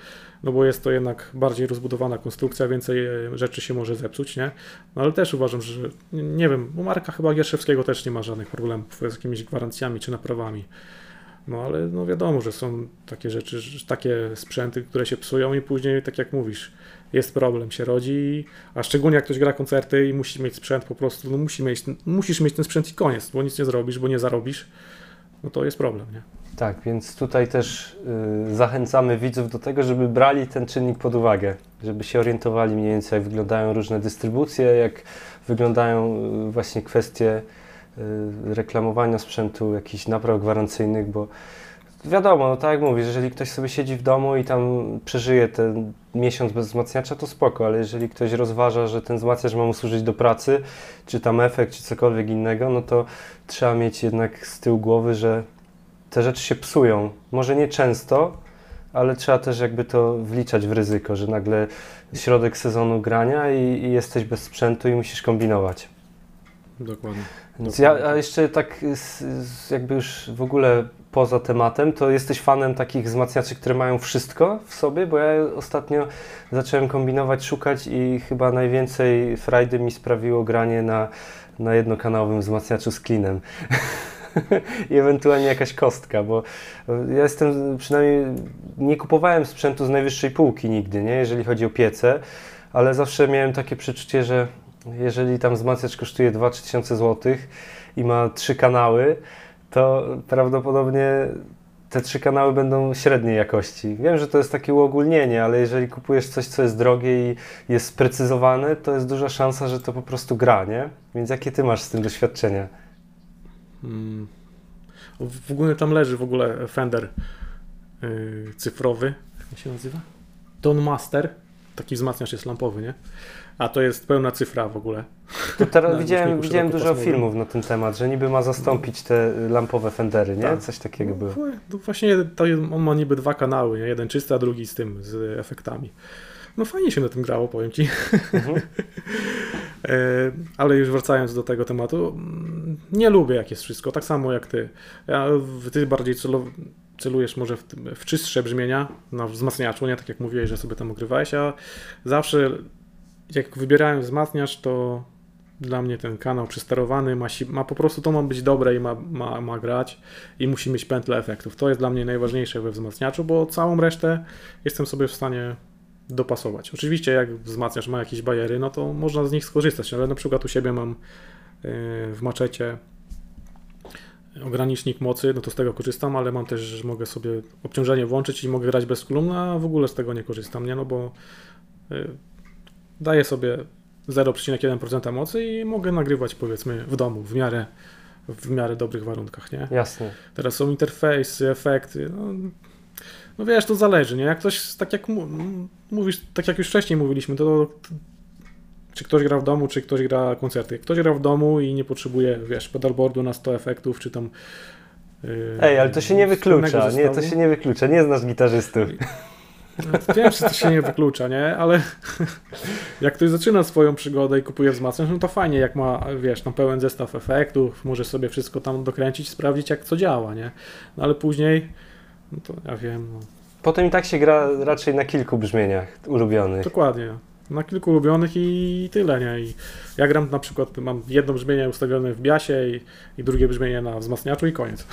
S2: no bo jest to jednak bardziej rozbudowana konstrukcja, więcej e, rzeczy się może zepsuć, nie? No ale też uważam, że nie wiem, Marka chyba Gierszewskiego też nie ma żadnych problemów z jakimiś gwarancjami czy naprawami. No ale no wiadomo, że są takie rzeczy, takie sprzęty, które się psują i później, tak jak mówisz, jest problem, się rodzi, a szczególnie jak ktoś gra koncerty i musi mieć sprzęt po prostu, no musi mieć, musisz mieć ten sprzęt i koniec, bo nic nie zrobisz, bo nie zarobisz, no to jest problem, nie?
S1: Tak, więc tutaj też y, zachęcamy widzów do tego, żeby brali ten czynnik pod uwagę, żeby się orientowali mniej więcej, jak wyglądają różne dystrybucje, jak wyglądają y, właśnie kwestie reklamowania sprzętu, jakichś napraw gwarancyjnych, bo wiadomo, no tak jak mówisz, jeżeli ktoś sobie siedzi w domu i tam przeżyje ten miesiąc bez wzmacniacza, to spoko, ale jeżeli ktoś rozważa, że ten wzmacniacz ma mu służyć do pracy, czy tam efekt, czy cokolwiek innego, no to trzeba mieć jednak z tyłu głowy, że te rzeczy się psują. Może nie często, ale trzeba też jakby to wliczać w ryzyko, że nagle środek sezonu grania i, i jesteś bez sprzętu i musisz kombinować.
S2: Dokładnie.
S1: Więc ja a jeszcze tak jakby już w ogóle poza tematem, to jesteś fanem takich wzmacniaczy, które mają wszystko w sobie, bo ja ostatnio zacząłem kombinować, szukać i chyba najwięcej frajdy mi sprawiło granie na, na jednokanałowym wzmacniaczu z klinem. (laughs) I ewentualnie jakaś kostka, bo ja jestem przynajmniej nie kupowałem sprzętu z najwyższej półki nigdy, nie, jeżeli chodzi o piece, ale zawsze miałem takie przeczucie, że jeżeli tam wzmacniacz kosztuje 2-3 tysiące złotych i ma trzy kanały, to prawdopodobnie te trzy kanały będą średniej jakości. Wiem, że to jest takie uogólnienie, ale jeżeli kupujesz coś, co jest drogie i jest sprecyzowane, to jest duża szansa, że to po prostu gra, nie? Więc jakie ty masz z tym doświadczenia? Hmm.
S2: W ogóle tam leży w ogóle Fender yy, cyfrowy, jak się nazywa? Don Master, taki wzmacniacz jest lampowy, nie? A to jest pełna cyfra w ogóle.
S1: To teraz widziałem, widziałem dużo filmów na ten temat, że niby ma zastąpić te lampowe Fendery, nie? Tak. Coś takiego było. No,
S2: no właśnie to on ma niby dwa kanały, nie? jeden czysty, a drugi z tym, z efektami. No fajnie się na tym grało, powiem Ci. Mhm. (laughs) E, ale już wracając do tego tematu, mm, nie lubię jak jest wszystko, tak samo jak Ty. Ja, ty bardziej celujesz może w, w czystsze brzmienia na wzmacniaczu, nie tak jak mówiłeś, że sobie tam ogrywałeś, a zawsze jak wybierałem wzmacniacz, to dla mnie ten kanał przysterowany ma, ma po prostu to ma być dobre i ma, ma, ma grać i musi mieć pętlę efektów. To jest dla mnie najważniejsze we wzmacniaczu, bo całą resztę jestem sobie w stanie dopasować. Oczywiście jak wzmacniacz ma jakieś bajery, no to można z nich skorzystać, ale na przykład u siebie mam e, w maczecie ogranicznik mocy, no to z tego korzystam, ale mam też, że mogę sobie obciążenie włączyć i mogę grać bez kolumny, a w ogóle z tego nie korzystam, nie? No bo e, daję sobie 0,1% mocy i mogę nagrywać powiedzmy w domu w miarę, w miarę dobrych warunkach, nie?
S1: Jasne.
S2: Teraz są interfejsy, efekty, no, no wiesz, to zależy, nie? Jak ktoś, tak jak mówisz, tak jak już wcześniej mówiliśmy, to, to czy ktoś gra w domu, czy ktoś gra koncerty. Jak ktoś gra w domu i nie potrzebuje, wiesz, pedalboardu na 100 efektów, czy tam
S1: Ej, ale to się nie wyklucza, nie, to się nie wyklucza, nie znasz gitarzystów. (laughs)
S2: No, wiem, że to się nie wyklucza, nie? Ale (laughs) jak ktoś zaczyna swoją przygodę i kupuje wzmacniacz, no to fajnie, jak ma, wiesz, tam pełen zestaw efektów, może sobie wszystko tam dokręcić, sprawdzić, jak co działa, nie? No ale później, no to ja wiem, no.
S1: Potem i tak się gra raczej na kilku brzmieniach ulubionych.
S2: Dokładnie. Na kilku ulubionych i tyle, nie? I ja gram na przykład, mam jedno brzmienie ustawione w biasie i, i drugie brzmienie na wzmacniaczu i koniec.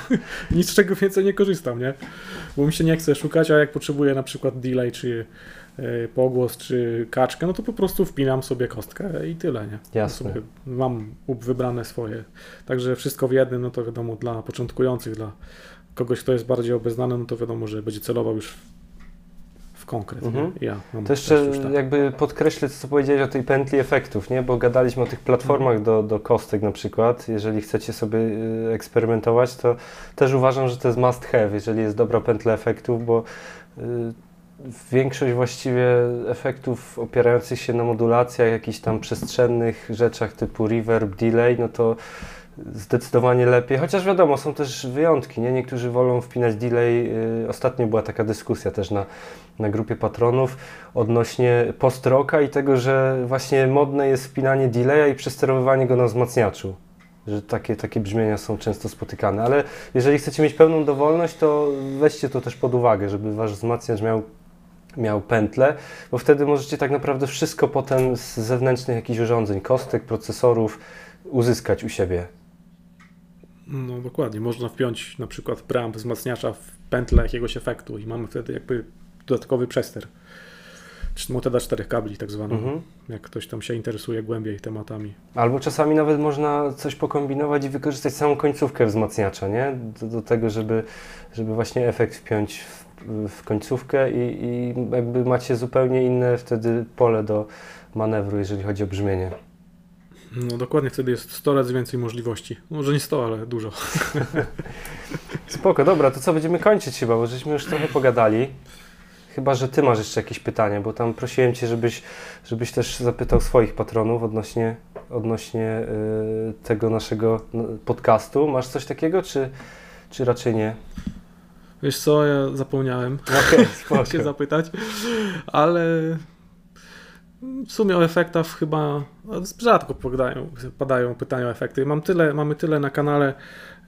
S2: (laughs) Nic z czego więcej nie korzystam, nie? Bo mi się nie chce szukać, a jak potrzebuję na przykład delay, czy y, pogłos, czy kaczkę, no to po prostu wpinam sobie kostkę i tyle, nie?
S1: Jasne.
S2: Mam wybrane swoje. Także wszystko w jednym, no to wiadomo, dla początkujących, dla kogoś, kto jest bardziej obeznany, no to wiadomo, że będzie celował już w konkret.
S1: Mhm.
S2: Ja mam
S1: To jeszcze
S2: tak.
S1: jakby podkreślę, co powiedziałeś o tej pętli efektów, nie? Bo gadaliśmy o tych platformach do, do kostek na przykład. Jeżeli chcecie sobie y, eksperymentować, to też uważam, że to jest must have, jeżeli jest dobra pętla efektów, bo y, większość właściwie efektów opierających się na modulacjach, jakichś tam przestrzennych rzeczach typu reverb, delay, no to zdecydowanie lepiej, chociaż wiadomo, są też wyjątki, nie? Niektórzy wolą wpinać delay. y, Ostatnio była taka dyskusja też na, na grupie patronów odnośnie post-rocka i tego, że właśnie modne jest wpinanie delaya i przesterowywanie go na wzmacniaczu. Że takie, takie brzmienia są często spotykane, ale jeżeli chcecie mieć pełną dowolność, to weźcie to też pod uwagę, żeby wasz wzmacniacz miał miał pętlę, bo wtedy możecie tak naprawdę wszystko potem z zewnętrznych jakichś urządzeń, kostek, procesorów uzyskać u siebie.
S2: No dokładnie, można wpiąć na przykład preamp wzmacniacza w pętlę jakiegoś efektu i mamy wtedy jakby dodatkowy przester. Metoda czterech kabli tak zwana,
S1: Mhm.
S2: jak ktoś tam się interesuje głębiej tematami.
S1: Albo czasami nawet można coś pokombinować i wykorzystać samą końcówkę wzmacniacza, nie? Do, do tego, żeby, żeby właśnie efekt wpiąć w, w końcówkę i, i jakby macie zupełnie inne wtedy pole do manewru, jeżeli chodzi o brzmienie.
S2: No dokładnie, wtedy jest 100 razy więcej możliwości. Może nie 100, ale dużo. (laughs)
S1: Spoko, dobra, to co, będziemy kończyć chyba, bo żeśmy już trochę pogadali. Chyba, że Ty masz jeszcze jakieś pytania, bo tam prosiłem Cię, żebyś, żebyś też zapytał swoich patronów odnośnie, odnośnie y, tego naszego no, podcastu. Masz coś takiego, czy, czy raczej nie?
S2: Wiesz co, ja zapomniałem
S1: Okej, (laughs)
S2: się zapytać, ale w sumie o efektach chyba rzadko padają, padają pytania o efekty. Mam tyle, mamy tyle na kanale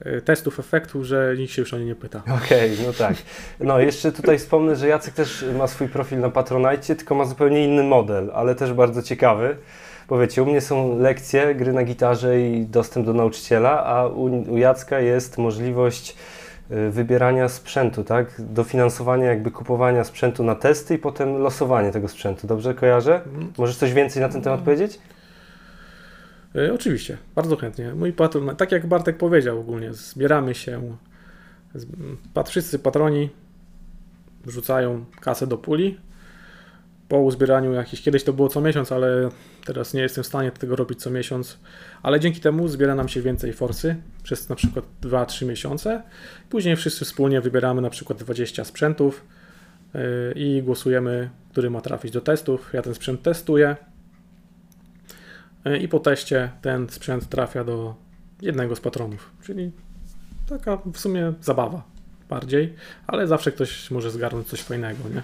S2: y, testów efektów, że nikt się już o nie nie pyta.
S1: Okej, no tak. No jeszcze tutaj wspomnę, że Jacek też ma swój profil na Patronite, tylko ma zupełnie inny model, ale też bardzo ciekawy. Bo wiecie, u mnie są lekcje, gry na gitarze i dostęp do nauczyciela, a u, u Jacka jest możliwość wybierania sprzętu, tak? Dofinansowania jakby kupowania sprzętu na testy i potem losowanie tego sprzętu. Dobrze kojarzę? Możesz coś więcej na ten temat powiedzieć?
S2: Y, Oczywiście, bardzo chętnie. Mój patron, tak jak Bartek powiedział ogólnie, zbieramy się, wszyscy patroni wrzucają kasę do puli. Po uzbieraniu jakiś, kiedyś to było co miesiąc, ale teraz nie jestem w stanie tego robić co miesiąc, ale dzięki temu zbiera nam się więcej forsy przez na przykład 2-3 miesiące. Później wszyscy wspólnie wybieramy na przykład 20 sprzętów yy, i głosujemy, który ma trafić do testów. Ja ten sprzęt testuję. E, i po teście ten sprzęt trafia do jednego z patronów. Czyli taka w sumie zabawa bardziej, ale zawsze ktoś może zgarnąć coś fajnego, nie?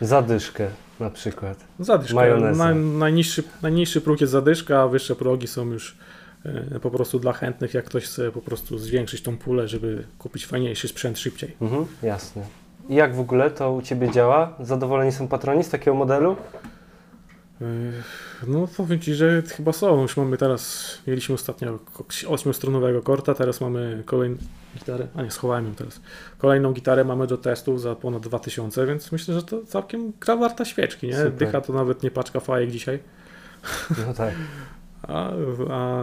S1: Zadyszkę na przykład.
S2: Zadyszka.
S1: Majonezem.
S2: Na, najniższy, najniższy próg jest zadyszka, a wyższe progi są już e, po prostu dla chętnych, jak ktoś chce po prostu zwiększyć tą pulę, żeby kupić fajniejszy sprzęt szybciej.
S1: Mhm, jasne. I jak w ogóle to u Ciebie działa? Zadowoleni są patroni z takiego modelu?
S2: E, No powiem Ci, że chyba są. Już mamy teraz, mieliśmy ostatnio ko- ośmiostronowego korta, teraz mamy kolejną gitarę, a nie, schowałem ją teraz. Kolejną gitarę mamy do testów za ponad 2000, więc myślę, że to całkiem gra warta świeczki, nie?
S1: Super.
S2: Dycha to nawet nie paczka fajek dzisiaj.
S1: No tak. (laughs)
S2: A, a,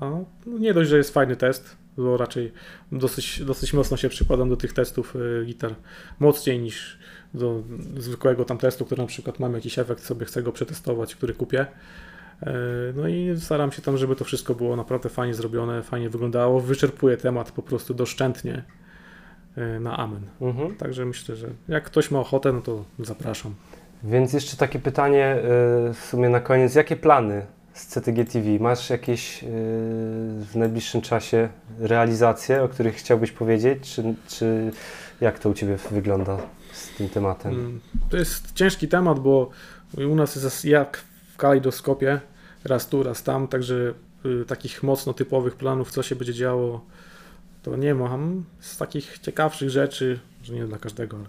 S2: a no nie dość, że jest fajny test, bo raczej dosyć, dosyć mocno się przykładam do tych testów y, gitar, mocniej niż do zwykłego tam testu, który na przykład mam jakiś efekt, sobie chcę go przetestować, który kupię. E, No i staram się tam, żeby to wszystko było naprawdę fajnie zrobione, fajnie wyglądało. Wyczerpuję temat po prostu doszczętnie e, na amen.
S1: Mhm.
S2: Także myślę, że jak ktoś ma ochotę, no to zapraszam.
S1: Więc jeszcze takie pytanie y, w sumie na koniec. Jakie plany z CTG TV? Masz jakieś w najbliższym czasie realizacje, o których chciałbyś powiedzieć? Czy, czy jak to u Ciebie wygląda? z tym tematem?
S2: Mm, To jest ciężki temat, bo u nas jest jak w kalejdoskopie, raz tu, raz tam, także y, takich mocno typowych planów, co się będzie działo, to nie mam. Z takich ciekawszych rzeczy, że nie dla każdego, ale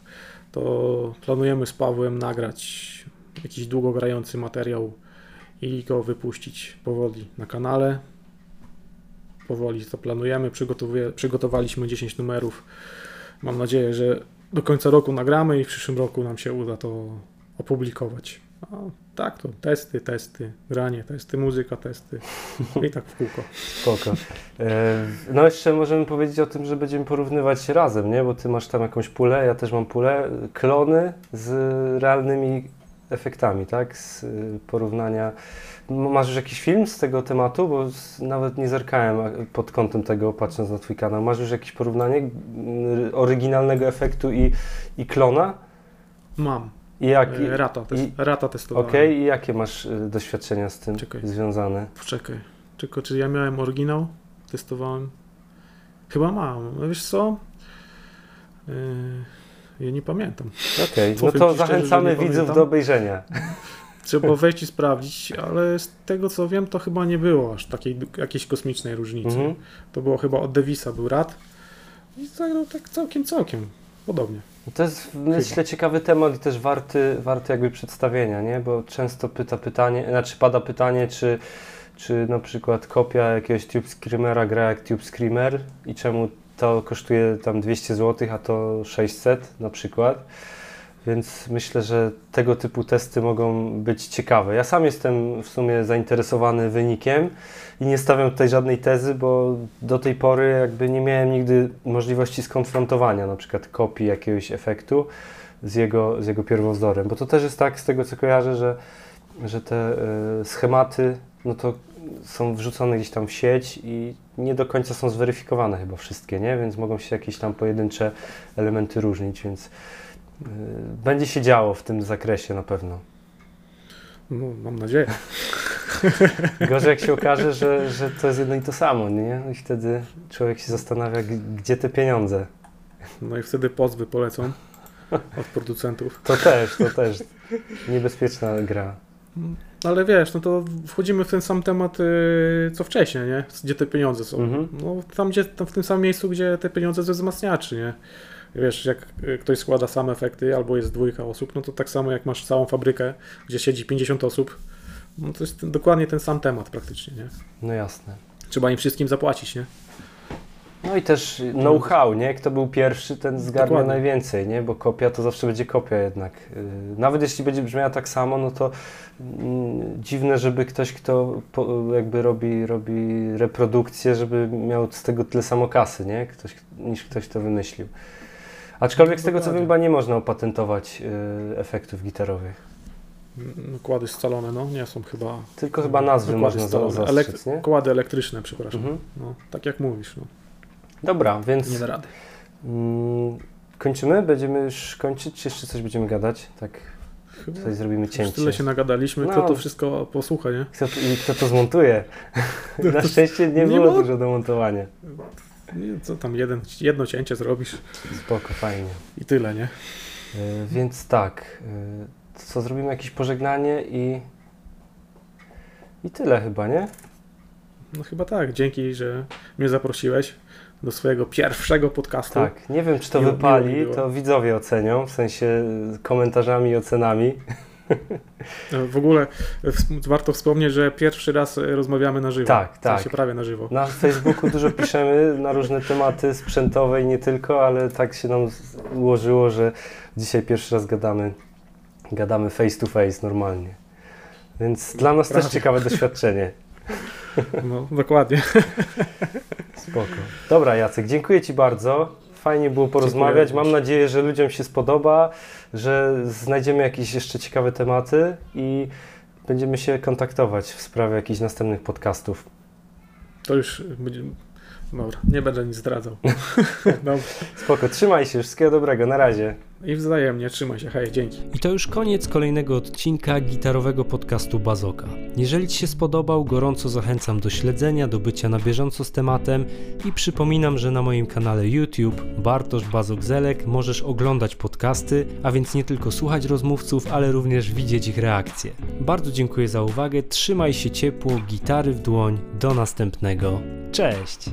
S2: to planujemy z Pawłem nagrać jakiś długogrający materiał i go wypuścić powoli na kanale. Powoli to planujemy, przygotowaliśmy 10 numerów. Mam nadzieję, że do końca roku nagramy i w przyszłym roku nam się uda to opublikować. A tak, to testy, testy, granie, testy, muzyka, testy i tak w kółko.
S1: Spoko. E, No jeszcze możemy powiedzieć o tym, że będziemy porównywać razem, nie? Bo ty masz tam jakąś pulę, ja też mam pulę. Klony z realnymi efektami, tak? Z y, porównania. Masz już jakiś film z tego tematu? Bo nawet nie zerkałem pod kątem tego, patrząc na twój kanał. Masz już jakieś porównanie y, oryginalnego efektu i, i klona?
S2: Mam.
S1: I jak?
S2: E, Rata, tes-
S1: i-
S2: rata.
S1: Okej, i jakie masz y, doświadczenia z tym
S2: Czekaj.
S1: związane?
S2: Poczekaj. Tylko czy ja miałem oryginał? Testowałem? Chyba mam. No Wiesz co? Yy, ja nie pamiętam.
S1: Okej, no
S2: Powiem
S1: to
S2: szczerze,
S1: zachęcamy widzów
S2: pamiętam.
S1: do obejrzenia. (laughs)
S2: Trzeba wejść i sprawdzić, ale z tego co wiem, to chyba nie było aż takiej jakiejś kosmicznej różnicy.
S1: Mhm.
S2: To było chyba od Davisa był rad i zagrał tak całkiem, całkiem podobnie.
S1: To jest myślę ciekawy temat i też warty, warty jakby przedstawienia, nie? Bo często pyta pytanie, znaczy pada pytanie, czy, czy na przykład kopia jakiegoś Tube Screamera gra jak Tube Screamer i czemu to kosztuje tam 200 zł, a to 600 na przykład. Więc myślę, że tego typu testy mogą być ciekawe. Ja sam jestem w sumie zainteresowany wynikiem i nie stawiam tutaj żadnej tezy, bo do tej pory jakby nie miałem nigdy możliwości skonfrontowania na przykład kopii jakiegoś efektu z jego, z jego pierwowzorem. Bo to też jest tak z tego co kojarzę, że, że te e, schematy no to są wrzucone gdzieś tam w sieć i nie do końca są zweryfikowane chyba wszystkie, nie? Więc mogą się jakieś tam pojedyncze elementy różnić, więc będzie się działo w tym zakresie na pewno.
S2: No, mam nadzieję. (laughs)
S1: Gorzej jak się okaże, że, że to jest jedno i to samo, nie? I wtedy człowiek się zastanawia, gdzie te pieniądze.
S2: No i wtedy pozwy polecą od producentów.
S1: To też, to też niebezpieczna gra.
S2: Ale wiesz, no to wchodzimy w ten sam temat, yy, co wcześniej, nie? Gdzie te pieniądze są.
S1: Mhm.
S2: No tam, gdzie, tam w tym samym miejscu, gdzie te pieniądze ze wzmacniaczy, nie? Wiesz, jak y, ktoś składa same efekty, albo jest dwójka osób, no to tak samo jak masz całą fabrykę, gdzie siedzi 50 osób, no to jest ten, dokładnie ten sam temat praktycznie, nie?
S1: No jasne.
S2: Trzeba im wszystkim zapłacić, nie?
S1: No i też know-how, nie? Kto był pierwszy, ten zgarnia
S2: Dokładnie.
S1: najwięcej, nie? Bo kopia to zawsze będzie kopia jednak. Yy, Nawet jeśli będzie brzmiała tak samo, no to mm, dziwne, żeby ktoś, kto jakby robi, robi reprodukcję, żeby miał z tego tyle samo kasy, nie? Ktoś, niż ktoś to wymyślił. Aczkolwiek z tego co wiem, chyba nie można opatentować yy, efektów gitarowych.
S2: Mm, Kłady scalone, no nie są chyba.
S1: Tylko chyba nazwy można za-
S2: scalone.
S1: zastrzec, nie?
S2: Kłady elektryczne, przepraszam.
S1: Mhm.
S2: No, tak jak mówisz, no.
S1: Dobra, więc
S2: Nie da rady.
S1: mm, kończymy? Będziemy już kończyć, czy jeszcze coś będziemy gadać? Tak,
S2: Chyba
S1: tutaj zrobimy
S2: już
S1: cięcie.
S2: tyle się nagadaliśmy,
S1: No.
S2: kto to wszystko posłucha, nie?
S1: Kto, I kto to zmontuje? (laughs) Na szczęście nie
S2: nie
S1: było
S2: ma-
S1: dużo do montowania.
S2: Nie, Co tam, jeden, jedno cięcie zrobisz
S1: Spoko, fajnie.
S2: i tyle, nie?
S1: E, więc tak, e, co zrobimy jakieś pożegnanie i i tyle chyba, nie?
S2: No chyba tak. Dzięki, że mnie zaprosiłeś do swojego pierwszego podcastu.
S1: Tak, nie wiem czy to
S2: Miło-
S1: wypali,
S2: miło
S1: to widzowie ocenią, w sensie komentarzami i ocenami.
S2: E, W ogóle e, warto wspomnieć, że pierwszy raz e, rozmawiamy na żywo.
S1: Tak,
S2: W
S1: tak.
S2: sensie prawie na żywo.
S1: Na Facebooku dużo piszemy na różne tematy sprzętowe i nie tylko, ale tak się nam ułożyło, że dzisiaj pierwszy raz gadamy, gadamy face to face normalnie. Więc dla nas też
S2: Prawie.
S1: ciekawe doświadczenie.
S2: No, dokładnie.
S1: Spoko. Dobra Jacek, dziękuję Ci bardzo. Fajnie było porozmawiać.
S2: Dziękuję
S1: Mam nadzieję, że ludziom się spodoba, że znajdziemy jakieś jeszcze ciekawe tematy i będziemy się kontaktować w sprawie jakichś następnych podcastów.
S2: To już będzie, Dobra, nie będę nic zdradzał. (laughs)
S1: Spoko, trzymaj się, wszystkiego dobrego, na razie.
S2: I wzajemnie, trzymaj się, hej, dzięki.
S1: I to już koniec kolejnego odcinka gitarowego podcastu Bazoka. Jeżeli Ci się spodobał, gorąco zachęcam do śledzenia, do bycia na bieżąco z tematem i przypominam, że na moim kanale YouTube Bartosz Bazok-Zelek możesz oglądać podcasty, a więc nie tylko słuchać rozmówców, ale również widzieć ich reakcje. Bardzo dziękuję za uwagę, trzymaj się ciepło, gitary w dłoń, do następnego. Cześć!